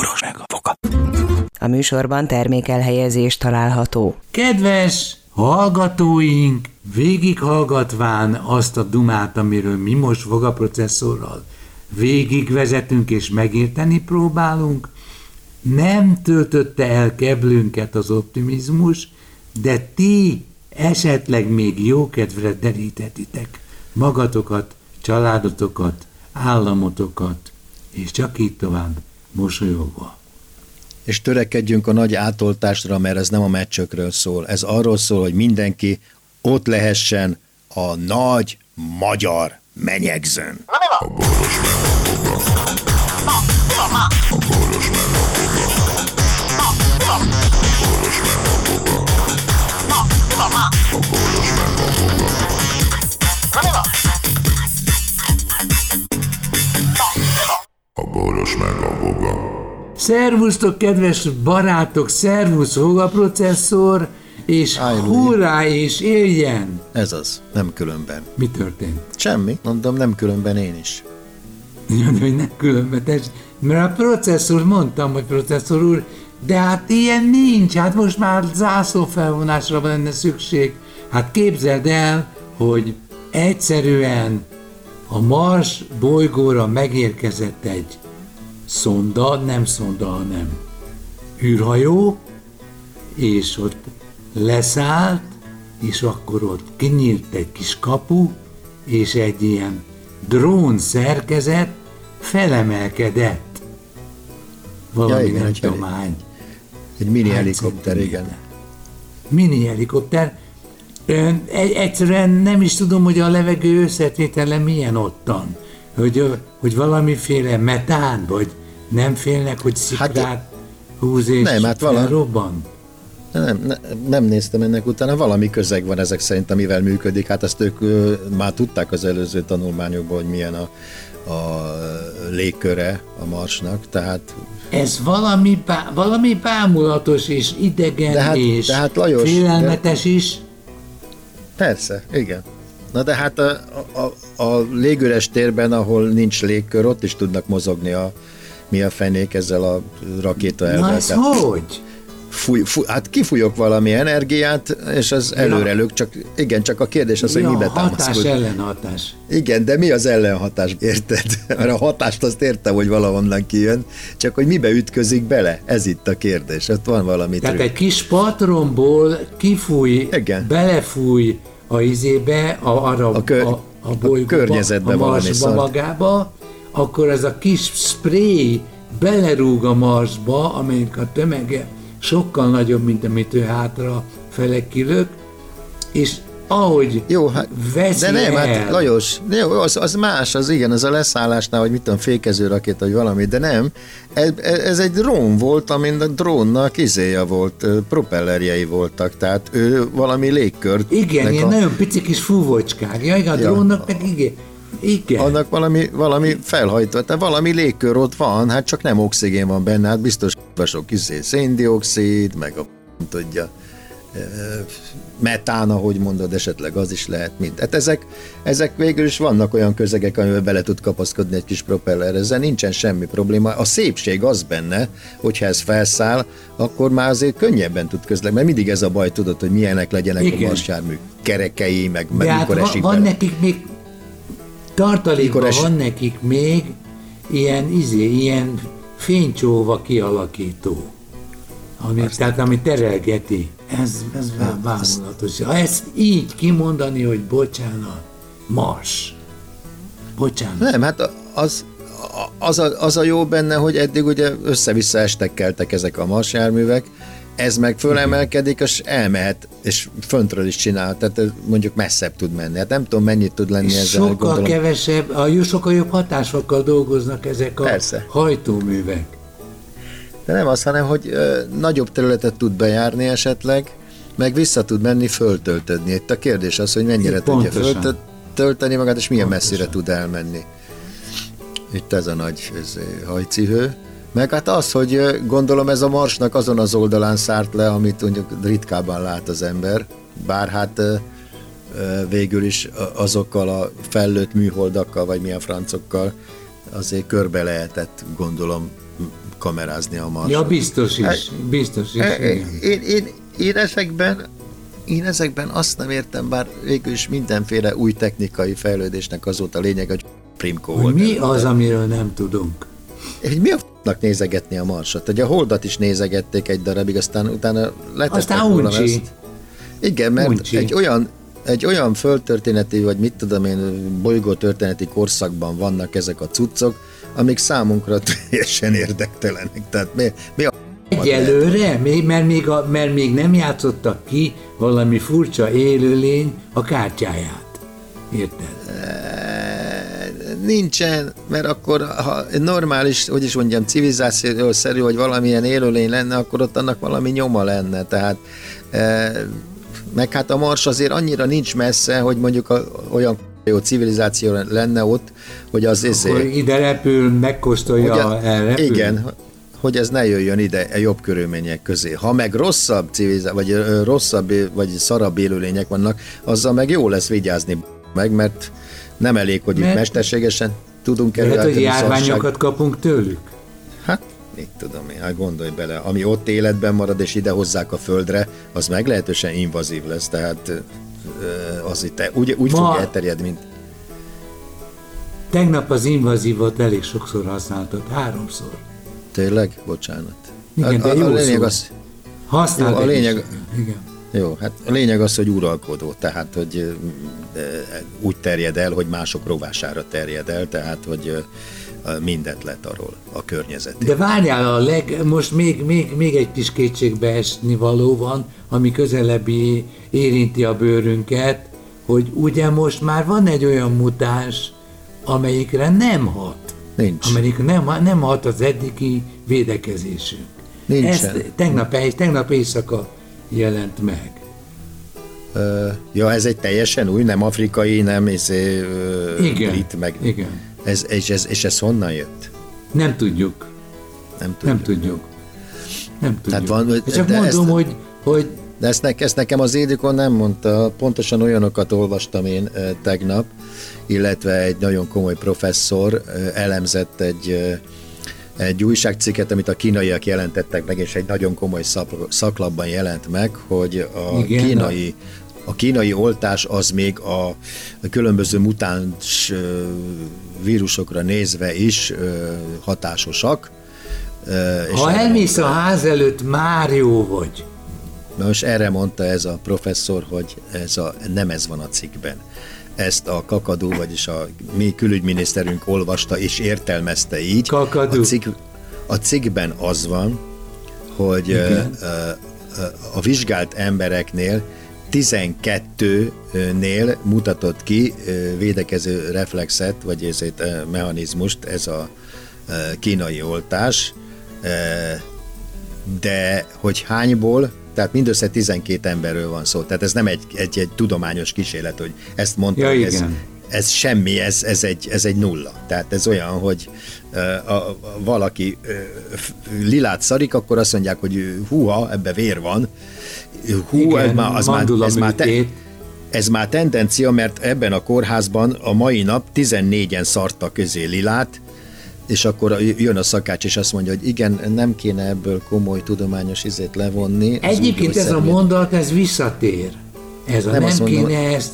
boros meg a foka. A műsorban termékelhelyezés található. Kedves hallgatóink, végighallgatván azt a dumát, amiről mi most fogaprocesszorral végigvezetünk és megérteni próbálunk, nem töltötte el keblünket az optimizmus, de ti esetleg még jókedvre derítetitek magatokat, családotokat, államotokat, és csak így tovább mosolyogva. És törekedjünk a nagy átoltásra, mert ez nem a meccsökről szól. Ez arról szól, hogy mindenki ott lehessen a nagy magyar menyegzőn. A boros meg a. Szervusztok, kedves barátok, szervusz, processzor, és hurrá, és éljen! Ez az, nem különben. Mi történt? Semmi, mondom, nem különben én is. Jön, hogy ne különbetes, mert a processzor, mondtam, hogy processzor úr, de hát ilyen nincs, hát most már zászlófelvonásra van lenne szükség. Hát képzeld el, hogy egyszerűen a Mars bolygóra megérkezett egy szonda, nem szonda, hanem űrhajó, és ott leszállt, és akkor ott kinyílt egy kis kapu, és egy ilyen drón szerkezet felemelkedett. Valami igen, nem tudom hány. Egy mini hány helikopter, igen. Mini helikopter. Egyszerűen nem is tudom, hogy a levegő összetétele milyen ottan. Hogy, hogy valamiféle metán, vagy nem félnek, hogy szikrát húz és nem, hát vala- robban. Nem, ne, nem néztem ennek utána, valami közeg van ezek szerint, amivel működik. Hát ezt ők ö, már tudták az előző tanulmányokban, hogy milyen a, a légköre a marsnak, tehát Ez valami, bá, valami bámulatos és idegen De hát- és de hát Lajos, félelmetes is. persze, igen. Na de hát a, a, a légüres térben, ahol nincs légkör, ott is tudnak mozogni a mi a fenék ezzel a rakéta Na elvel. ez Tehát hogy? Fúj, fúj, hát kifújok valami energiát, és az előrelök, csak igen, csak a kérdés az, hogy ja, mibe hatás támaszkodik. ellenhatás. Igen, de mi az ellenhatás, érted? Mert a hatást azt értem, hogy valahonnan kijön, csak hogy mibe ütközik bele, ez itt a kérdés. Ott van valami Tehát trükk. egy kis patronból kifúj, Igen. belefúj a izébe, a, arra, A kör- a, a a bolygóba, környezetbe a valami Marsba magába, akkor ez a kis spray belerúg a Marsba, amelyik a tömege sokkal nagyobb, mint amit ő hátra fele kilök, és ahogy Jó, hát, veszi de nem, el, hát Lajos, jó, az, az más, az igen, az a leszállásnál, hogy mit tudom, fékező rakéta, vagy valami, de nem. Ez, ez egy drón volt, amin a drónnak izéja volt, propellerjei voltak, tehát ő valami légkört. igen, ilyen a, nagyon pici kis fúvocskák, ja, igen, a Ja. drónnak meg igen, igen. annak valami, valami felhajtó, tehát valami légkör ott van, hát csak nem oxigén van benne, hát biztos sok izé, széndiokszid, meg a tudja, metán, ahogy mondod, esetleg az is lehet mind. Hát ezek, ezek végül is vannak olyan közegek, amivel bele tud kapaszkodni egy kis propeller, ezzel nincsen semmi probléma. A szépség az benne, hogyha ez felszáll, akkor már azért könnyebben tud közlekedni, mert mindig ez a baj, tudod, hogy milyenek legyenek Igen. a marsjármű kerekei, meg, meg De hát mikor van, esik van bele. nekik még tartalékban es- van nekik még ilyen, izé, ilyen fénycsóva kialakító. Ami, tehát ami terelgeti. Ez, ez bámulatos. Ha ezt így kimondani, hogy bocsánat, mars. Bocsánat. Nem, hát az, az, a, az a jó benne, hogy eddig ugye össze-vissza estek keltek ezek a marsjárművek, ez meg fölemelkedik, és elmehet, és föntről is csinál, tehát mondjuk messzebb tud menni. Hát nem tudom, mennyit tud lenni ezzel, sokkal gondolom. kevesebb, a jó- sokkal jobb hatásokkal dolgoznak ezek a Persze. hajtóművek. De nem az, hanem, hogy ö, nagyobb területet tud bejárni esetleg, meg vissza tud menni föltöltödni. Itt a kérdés az, hogy mennyire tudja Pontosan. föltölteni magát, és milyen Pontosan. messzire tud elmenni. Itt ez a nagy ez, hajcihő. Meg hát az, hogy gondolom ez a marsnak azon az oldalán szárt le, amit mondjuk ritkában lát az ember, bár hát végül is azokkal a fellőtt műholdakkal, vagy milyen francokkal azért körbe lehetett, gondolom, kamerázni a marsot. Ja, biztos is, biztos is. Igen. Én, én, én ezekben én ezekben azt nem értem, bár végül is mindenféle új technikai fejlődésnek az volt a lényeg, hogy Primko Hogy volt. mi előtte. az, amiről nem tudunk? Hogy mi a f***nak nézegetni a marsot? Ugye a holdat is nézegették egy darabig, aztán utána letettek Aztán uncsi. ezt. Igen, mert Uncsi. egy olyan, egy olyan földtörténeti, vagy mit tudom én, bolygótörténeti korszakban vannak ezek a cuccok, amik számunkra teljesen érdektelenek. Tehát mi, mi a Egyelőre, még, mert, még a, mert még nem játszottak ki valami furcsa élőlény a kártyáját. Érted? Nincsen, mert akkor, ha normális, hogy is mondjam, civilizációszerű, hogy valamilyen élőlény lenne, akkor ott annak valami nyoma lenne. Tehát, e, meg hát a Mars azért annyira nincs messze, hogy mondjuk a, olyan jó civilizáció lenne ott, hogy az Akkor izé, ide repül, megkóstolja, elrepül. igen, hogy ez ne jöjjön ide a jobb körülmények közé. Ha meg rosszabb civilizáció, vagy rosszabb, vagy szarabb élőlények vannak, azzal meg jó lesz vigyázni meg, mert nem elég, hogy itt Mert- mesterségesen tudunk Lehet, hogy járványokat kapunk tőlük. Hát, mit tudom én, hát gondolj bele, ami ott életben marad és ide hozzák a földre, az meglehetősen invazív lesz, tehát az itt úgy, úgy Ma- fog elterjedni, mint Tegnap az invazívot elég sokszor használtad, háromszor. tényleg, bocsánat. Igen, a, de a, jó a lényeg szó. az, Használd Jó, a lényeg- is. Igen. Jó, hát a lényeg az, hogy uralkodó, tehát, hogy ö, úgy terjed el, hogy mások rovására terjed el, tehát, hogy mindent letarol a környezetét. De várjál, a leg, most még, még, még egy kis kétségbe esni való van, ami közelebbi érinti a bőrünket, hogy ugye most már van egy olyan mutáns, amelyikre nem hat. Nincs. Amelyik nem, nem hat az eddigi védekezésünk. Nincsen. Ezt tegnap, tegnap éjszaka jelent meg. Ja, ez egy teljesen új, nem afrikai, nem izé, ö, Igen, brit, meg... igen. Ez, és, ez, és ez honnan jött? Nem tudjuk. Nem tudom. Nem tudjuk. Nem tudjuk. van- Csak de mondom, ezt- hogy, hogy De ezt, ne, ezt nekem az Édikon nem mondta, pontosan olyanokat olvastam én tegnap, illetve egy nagyon komoly professzor elemzett egy, egy újságcikket, amit a kínaiak jelentettek meg, és egy nagyon komoly szaklapban jelent meg, hogy a Igen, kínai a kínai oltás az még a, különböző mutáns vírusokra nézve is hatásosak. És ha elmész a ház előtt, már jó vagy. Na most erre mondta ez a professzor, hogy ez a, nem ez van a cikkben. Ezt a kakadó, vagyis a mi külügyminiszterünk olvasta és értelmezte így. Kakadú. A, cikk, a cikkben az van, hogy Igen. a vizsgált embereknél 12-nél mutatott ki védekező reflexet, vagy ezért mechanizmust ez a kínai oltás, de hogy hányból, tehát mindössze 12 emberről van szó. Tehát ez nem egy, egy, egy tudományos kísérlet, hogy ezt mondta, Ja, ez, ez semmi, ez, ez, egy, ez egy nulla. Tehát ez olyan, hogy a, a, valaki lilát szarik, akkor azt mondják, hogy húha, ebbe vér van. Hú, Igen, ez már, az már, ez már te, ez már tendencia, mert ebben a kórházban a mai nap 14-en szartak közé lilát, és akkor jön a szakács, és azt mondja, hogy igen, nem kéne ebből komoly tudományos izét levonni. Az Egyébként ez a mondat, ez visszatér. Ez a Nem nem, mondom- kéne ezt,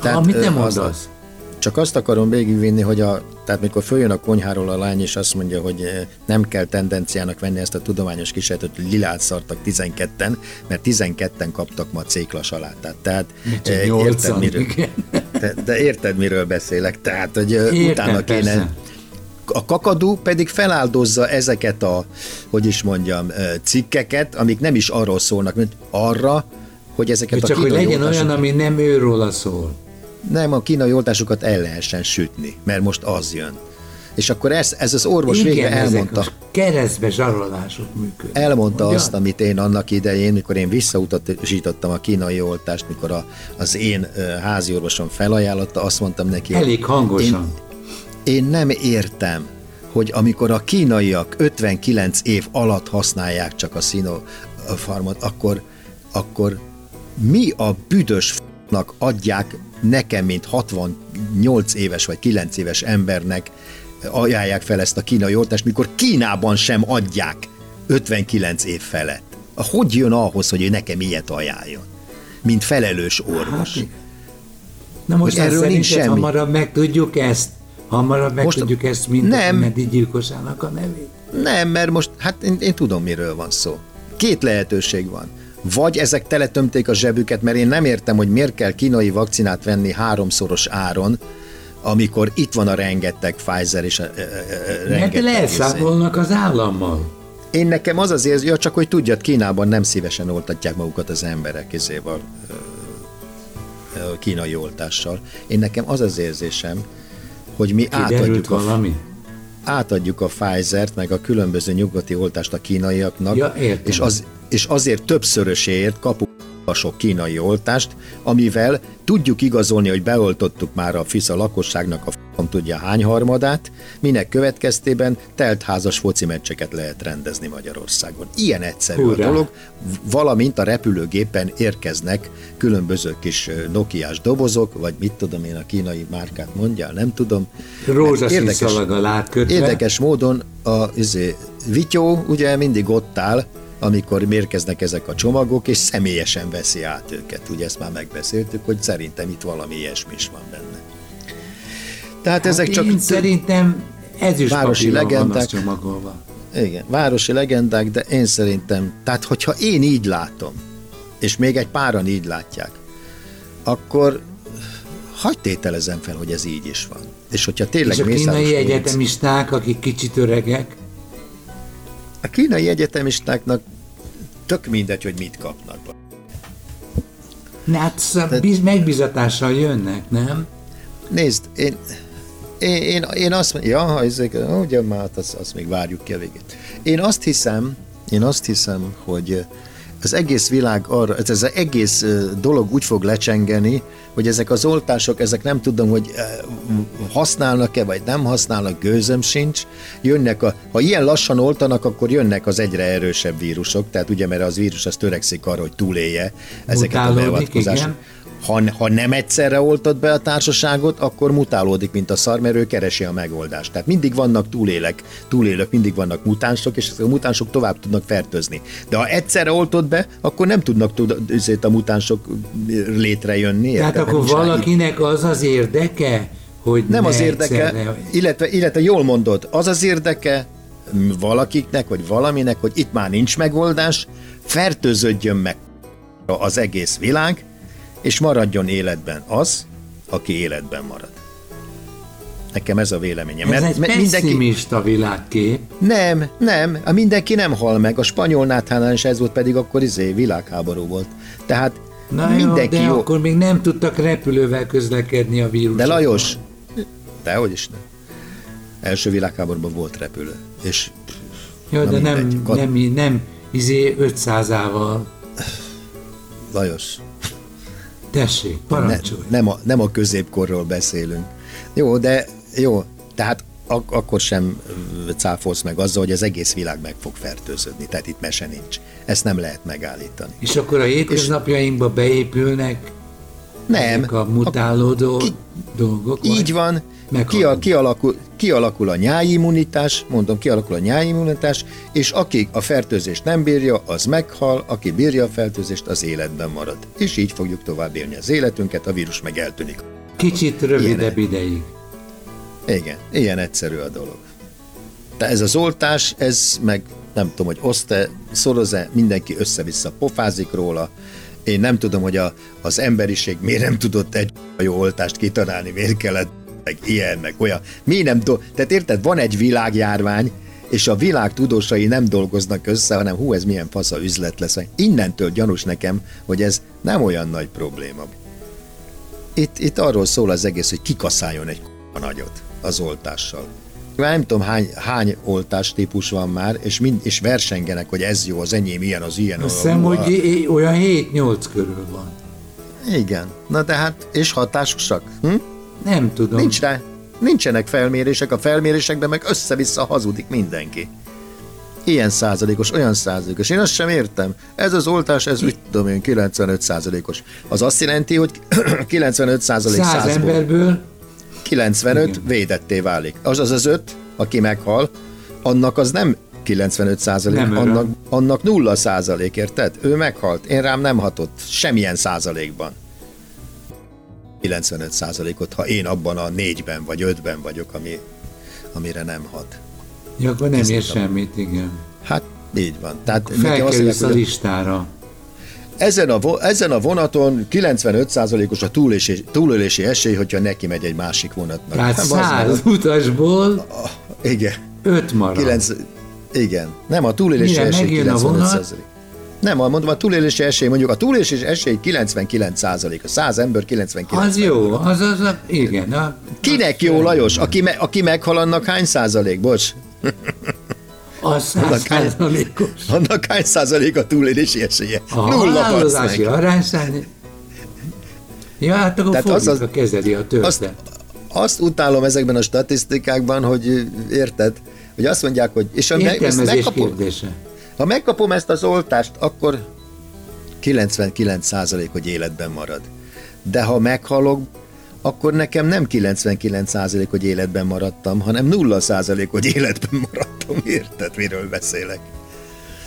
Tehát, amit nem az- mondasz. Csak azt akarom végigvinni, hogy a, tehát mikor följön a konyháról a lány, és azt mondja, hogy nem kell tendenciának venni ezt a tudományos kísérletet, hogy lilát szartak 12-en, mert 12-en kaptak ma céklasalátát. Tehát Csak eh, nyolcan, érted, miről, de, de érted, miről beszélek. Tehát, hogy Értem, utána kéne... persze. A kakadú pedig feláldozza ezeket a, hogy is mondjam, cikkeket, amik nem is arról szólnak, mint arra, hogy ezeket Hogy a csak hogy legyen olyan, ami nem őróla szól. nem, a kínai oltásokat el lehessen sütni, mert most az jön. És akkor ez, ez az orvos végre Igen, elmondta, ezek keresztbe zsarolások működnek. elmondta Ugye? azt, amit én annak idején, mikor én visszautasítottam a kínai oltást, mikor a, az én házi orvosom felajánlotta, azt mondtam neki, Elég hangosan. Én, én nem értem, hogy amikor a kínaiak 59 év alatt használják csak a Sinopharmot, akkor, akkor mi a büdös f- kínaiaknak adják, nekem, mint 68 éves vagy 9 éves embernek ajánlják fel ezt a kínai oltást, mikor Kínában sem adják 59 év felett. Hogy jön ahhoz, hogy ő nekem ilyet ajánljon? Mint felelős orvos. Hát, Na most erről nincs semmi. hamarabb megtudjuk ezt? Hamarabb megtudjuk ezt, mint Nem. a Medi gyilkosának a nevét? Nem, mert most, hát én, én tudom, miről van szó. Két lehetőség van. Vagy ezek teletömték a zsebüket, mert én nem értem, hogy miért kell kínai vakcinát venni háromszoros áron, amikor itt van a rengeteg Pfizer és a, a, a, a Mert rengeteg... leszámolnak az állammal. Én nekem az az érzés, ja, csak hogy tudjad, Kínában nem szívesen oltatják magukat az emberek ö, kínai oltással. Én nekem az az érzésem, hogy mi Kiderült átadjuk a, valami? átadjuk a Pfizer-t, meg a különböző nyugati oltást a kínaiaknak, Ja, értem. és, az, és azért többszöröséért kapunk a sok kínai oltást, amivel tudjuk igazolni, hogy beoltottuk már a FISZA lakosságnak a f***om tudja hány harmadát, minek következtében teltházas foci meccseket lehet rendezni Magyarországon. Ilyen egyszerű Hurrá! a dolog, valamint a repülőgépen érkeznek különböző kis nokiás dobozok, vagy mit tudom én a kínai márkát mondjál, nem tudom. Rózsaszín Érdekes- szalaggal átkötve. Érdekes módon a izé, Vityó ugye mindig ott áll, amikor mérkeznek ezek a csomagok, és személyesen veszi át őket. Ugye ezt már megbeszéltük, hogy szerintem itt valami ilyesmi is van benne. Tehát ezek hát csak... Én szerintem ez is városi legendák. csomagolva. Igen, városi legendák, de én szerintem, tehát hogyha én így látom, és még egy páran így látják, akkor hagyd tételezem fel, hogy ez így is van. És hogyha tényleg És a kínai Lőrinc- egyetemisták, akik kicsit öregek, A kínai egyetemistáknak tök mindegy, hogy mit kapnak. hát sz- biz- megbizatással jönnek, nem? Nézd, én, én, én, én azt mondom, ja, ezek, ugye már hát azt, azt még várjuk ki a végét. Én azt hiszem, én azt hiszem, hogy az egész világ arra, ez az egész dolog úgy fog lecsengeni, hogy ezek az oltások, ezek nem tudom, hogy ö, használnak-e, vagy nem használnak, gőzöm sincs. Jönnek a, ha ilyen lassan oltanak, akkor jönnek az egyre erősebb vírusok, tehát ugye, mert az vírus az törekszik arra, hogy túlélje ezeket a Mutálódik, beavatkozásokat. igen. Ha, ha nem egyszerre oltod be a társaságot, akkor mutálódik, mint a szar, mert ő keresi a megoldást. Tehát mindig vannak túlélek, túlélők, mindig vannak mutánsok, és ezek a mutánsok tovább tudnak fertőzni. De ha egyszerre oltod be, akkor nem tudnak tud, a mutánsok létrejönni. Tehát? Akkor valakinek az az érdeke, hogy nem ne az érdeke, egyszerre- illetve, illetve jól mondod, az az érdeke valakiknek, vagy valaminek, hogy itt már nincs megoldás, fertőződjön meg az egész világ, és maradjon életben az, aki életben marad. Nekem ez a véleményem. Ez egy mert pessimista világkép. nem, nem, a mindenki nem hal meg. A spanyol náthánál is ez volt, pedig akkor izé világháború volt. Tehát Na mindenki jó, de jó. akkor még nem tudtak repülővel közlekedni a vírus. De Lajos, dehogy is nem. Első világháborúban volt repülő. És Jó, de nem, mindegy. Kat- nem, nem, izé 500-ával. Lajos, Tessék, ne, parancsolj. nem, a, nem a középkorról beszélünk. Jó, de jó, tehát ak- akkor sem cáfolsz meg azzal, hogy az egész világ meg fog fertőződni. Tehát itt mese nincs. Ezt nem lehet megállítani. És akkor a hétköznapjainkba beépülnek Nem. a mutálódó ki- dolgok. Így van. Ki, kialakul, kialakul a nyáimmunitás, mondom, kialakul a nyáimmunitás, és aki a fertőzést nem bírja, az meghal, aki bírja a fertőzést, az életben marad. És így fogjuk tovább élni az életünket, a vírus meg eltűnik. Kicsit rövidebb ideig. Igen, ilyen egyszerű a dolog. De ez az oltás, ez meg nem tudom, hogy oszt-e, szoroz-e, mindenki össze-vissza pofázik róla. Én nem tudom, hogy a, az emberiség miért nem tudott egy jó oltást kitalálni, miért kellett meg ilyen, meg olyan. Mi nem do- Tehát érted, van egy világjárvány, és a világ tudósai nem dolgoznak össze, hanem hú, ez milyen fasza üzlet lesz. Innentől gyanús nekem, hogy ez nem olyan nagy probléma. Itt, itt arról szól az egész, hogy kikaszáljon egy k***a nagyot az oltással. Már nem tudom hány, hány oltás típus van már, és, mind, és versengenek, hogy ez jó, az enyém ilyen, az ilyen. Azt hiszem, hogy i- olyan 7-8 körül van. Igen. Na de hát, és hatásosak? Hm? Nem tudom. Nincs rá. Nincsenek felmérések, a felmérésekben meg össze-vissza hazudik mindenki. ilyen százalékos, olyan százalékos. Én azt sem értem. Ez az oltás, ez mit tudom én, 95 százalékos. Az azt jelenti, hogy 95 százalék 100 százból emberből 95 Igen. védetté válik. Az az az öt, aki meghal, annak az nem 95 százalék, Nem öröm. annak, annak nulla százalék, érted? Ő meghalt, én rám nem hatott, semmilyen százalékban. 95 százalékot, ha én abban a négyben vagy ötben vagyok, ami, amire nem hat. ja, akkor nem Ezt ér semmit, igen. Hát így van. Tehát mondják, Felkerülsz a listára. Ezen, a, ezen a vonaton 95%-os a túlélési, túlélési esély, hogyha neki megy egy másik vonatnak. Tehát Hát, bazd meg, 100 utasból Igen. 5 marad. 9, igen. Nem, a túlélési Mire esély megjön a 95 vonat? százalék. Nem, mondom, a túlélési esély, mondjuk a túlélési esély 99 százalék, a 100 ember 99 Az jó, az az, a, igen. A, Kinek jó, Lajos? Aki, me, aki meghal, annak hány százalék? Bocs. Az százszázalékos. Annak hány százalék a túlélési esélye? A Nulla, halálozási meg. arányszám... Ja, hát akkor Tehát az az- kezeli a töltet. Azt, azt utálom ezekben a statisztikákban, hogy érted, hogy azt mondják, hogy és ha meg, ezt megkapom, kérdése. ha megkapom ezt az oltást, akkor 99% hogy életben marad. De ha meghalok, akkor nekem nem 99% hogy életben maradtam, hanem 0% hogy életben maradtam. Érted, miről beszélek?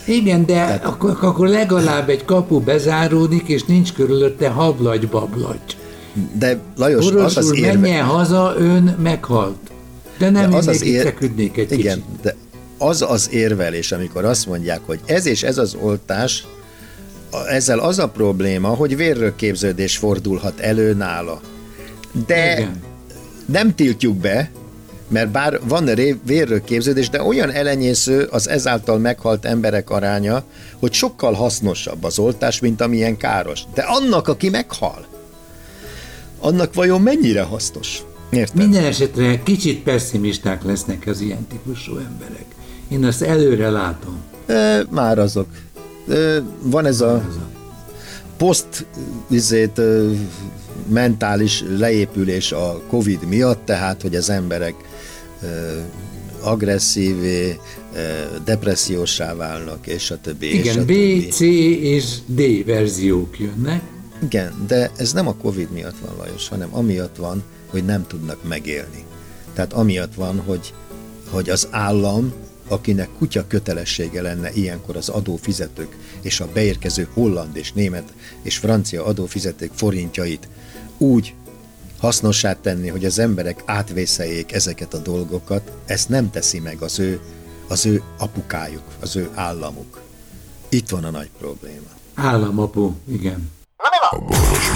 Igen, de akkor, akkor legalább egy kapu bezáródik, és nincs körülötte hablagy-bablagy. De Lajos, az Orosz az úr, érve... menjen haza, ön meghalt. De nem De az az az ér... egy Igen, kicsit. de az az érvelés, amikor azt mondják, hogy ez és ez az oltás, ezzel az a probléma, hogy vérrögképződés fordulhat elő nála. De Igen. nem tiltjuk be, mert bár van ré- vérrögképződés, de olyan elenyésző az ezáltal meghalt emberek aránya, hogy sokkal hasznosabb az oltás, mint amilyen káros. De annak, aki meghal, annak vajon mennyire hasznos? Érted? Minden esetre kicsit pessimisták lesznek az ilyen típusú emberek. Én azt előre látom. E, már azok. E, van ez a poszt izét, mentális leépülés a Covid miatt, tehát, hogy az emberek agresszívé, depressziósá válnak, és a többi. és a Igen, B, többi. C és D verziók jönnek. Igen, de ez nem a Covid miatt van, Lajos, hanem amiatt van, hogy nem tudnak megélni. Tehát amiatt van, hogy, hogy az állam, akinek kutya kötelessége lenne ilyenkor az adófizetők és a beérkező holland és német és francia adófizetők forintjait úgy hasznossá tenni, hogy az emberek átvészeljék ezeket a dolgokat, ezt nem teszi meg az ő, az ő apukájuk, az ő államuk. Itt van a nagy probléma. Államapu, igen. A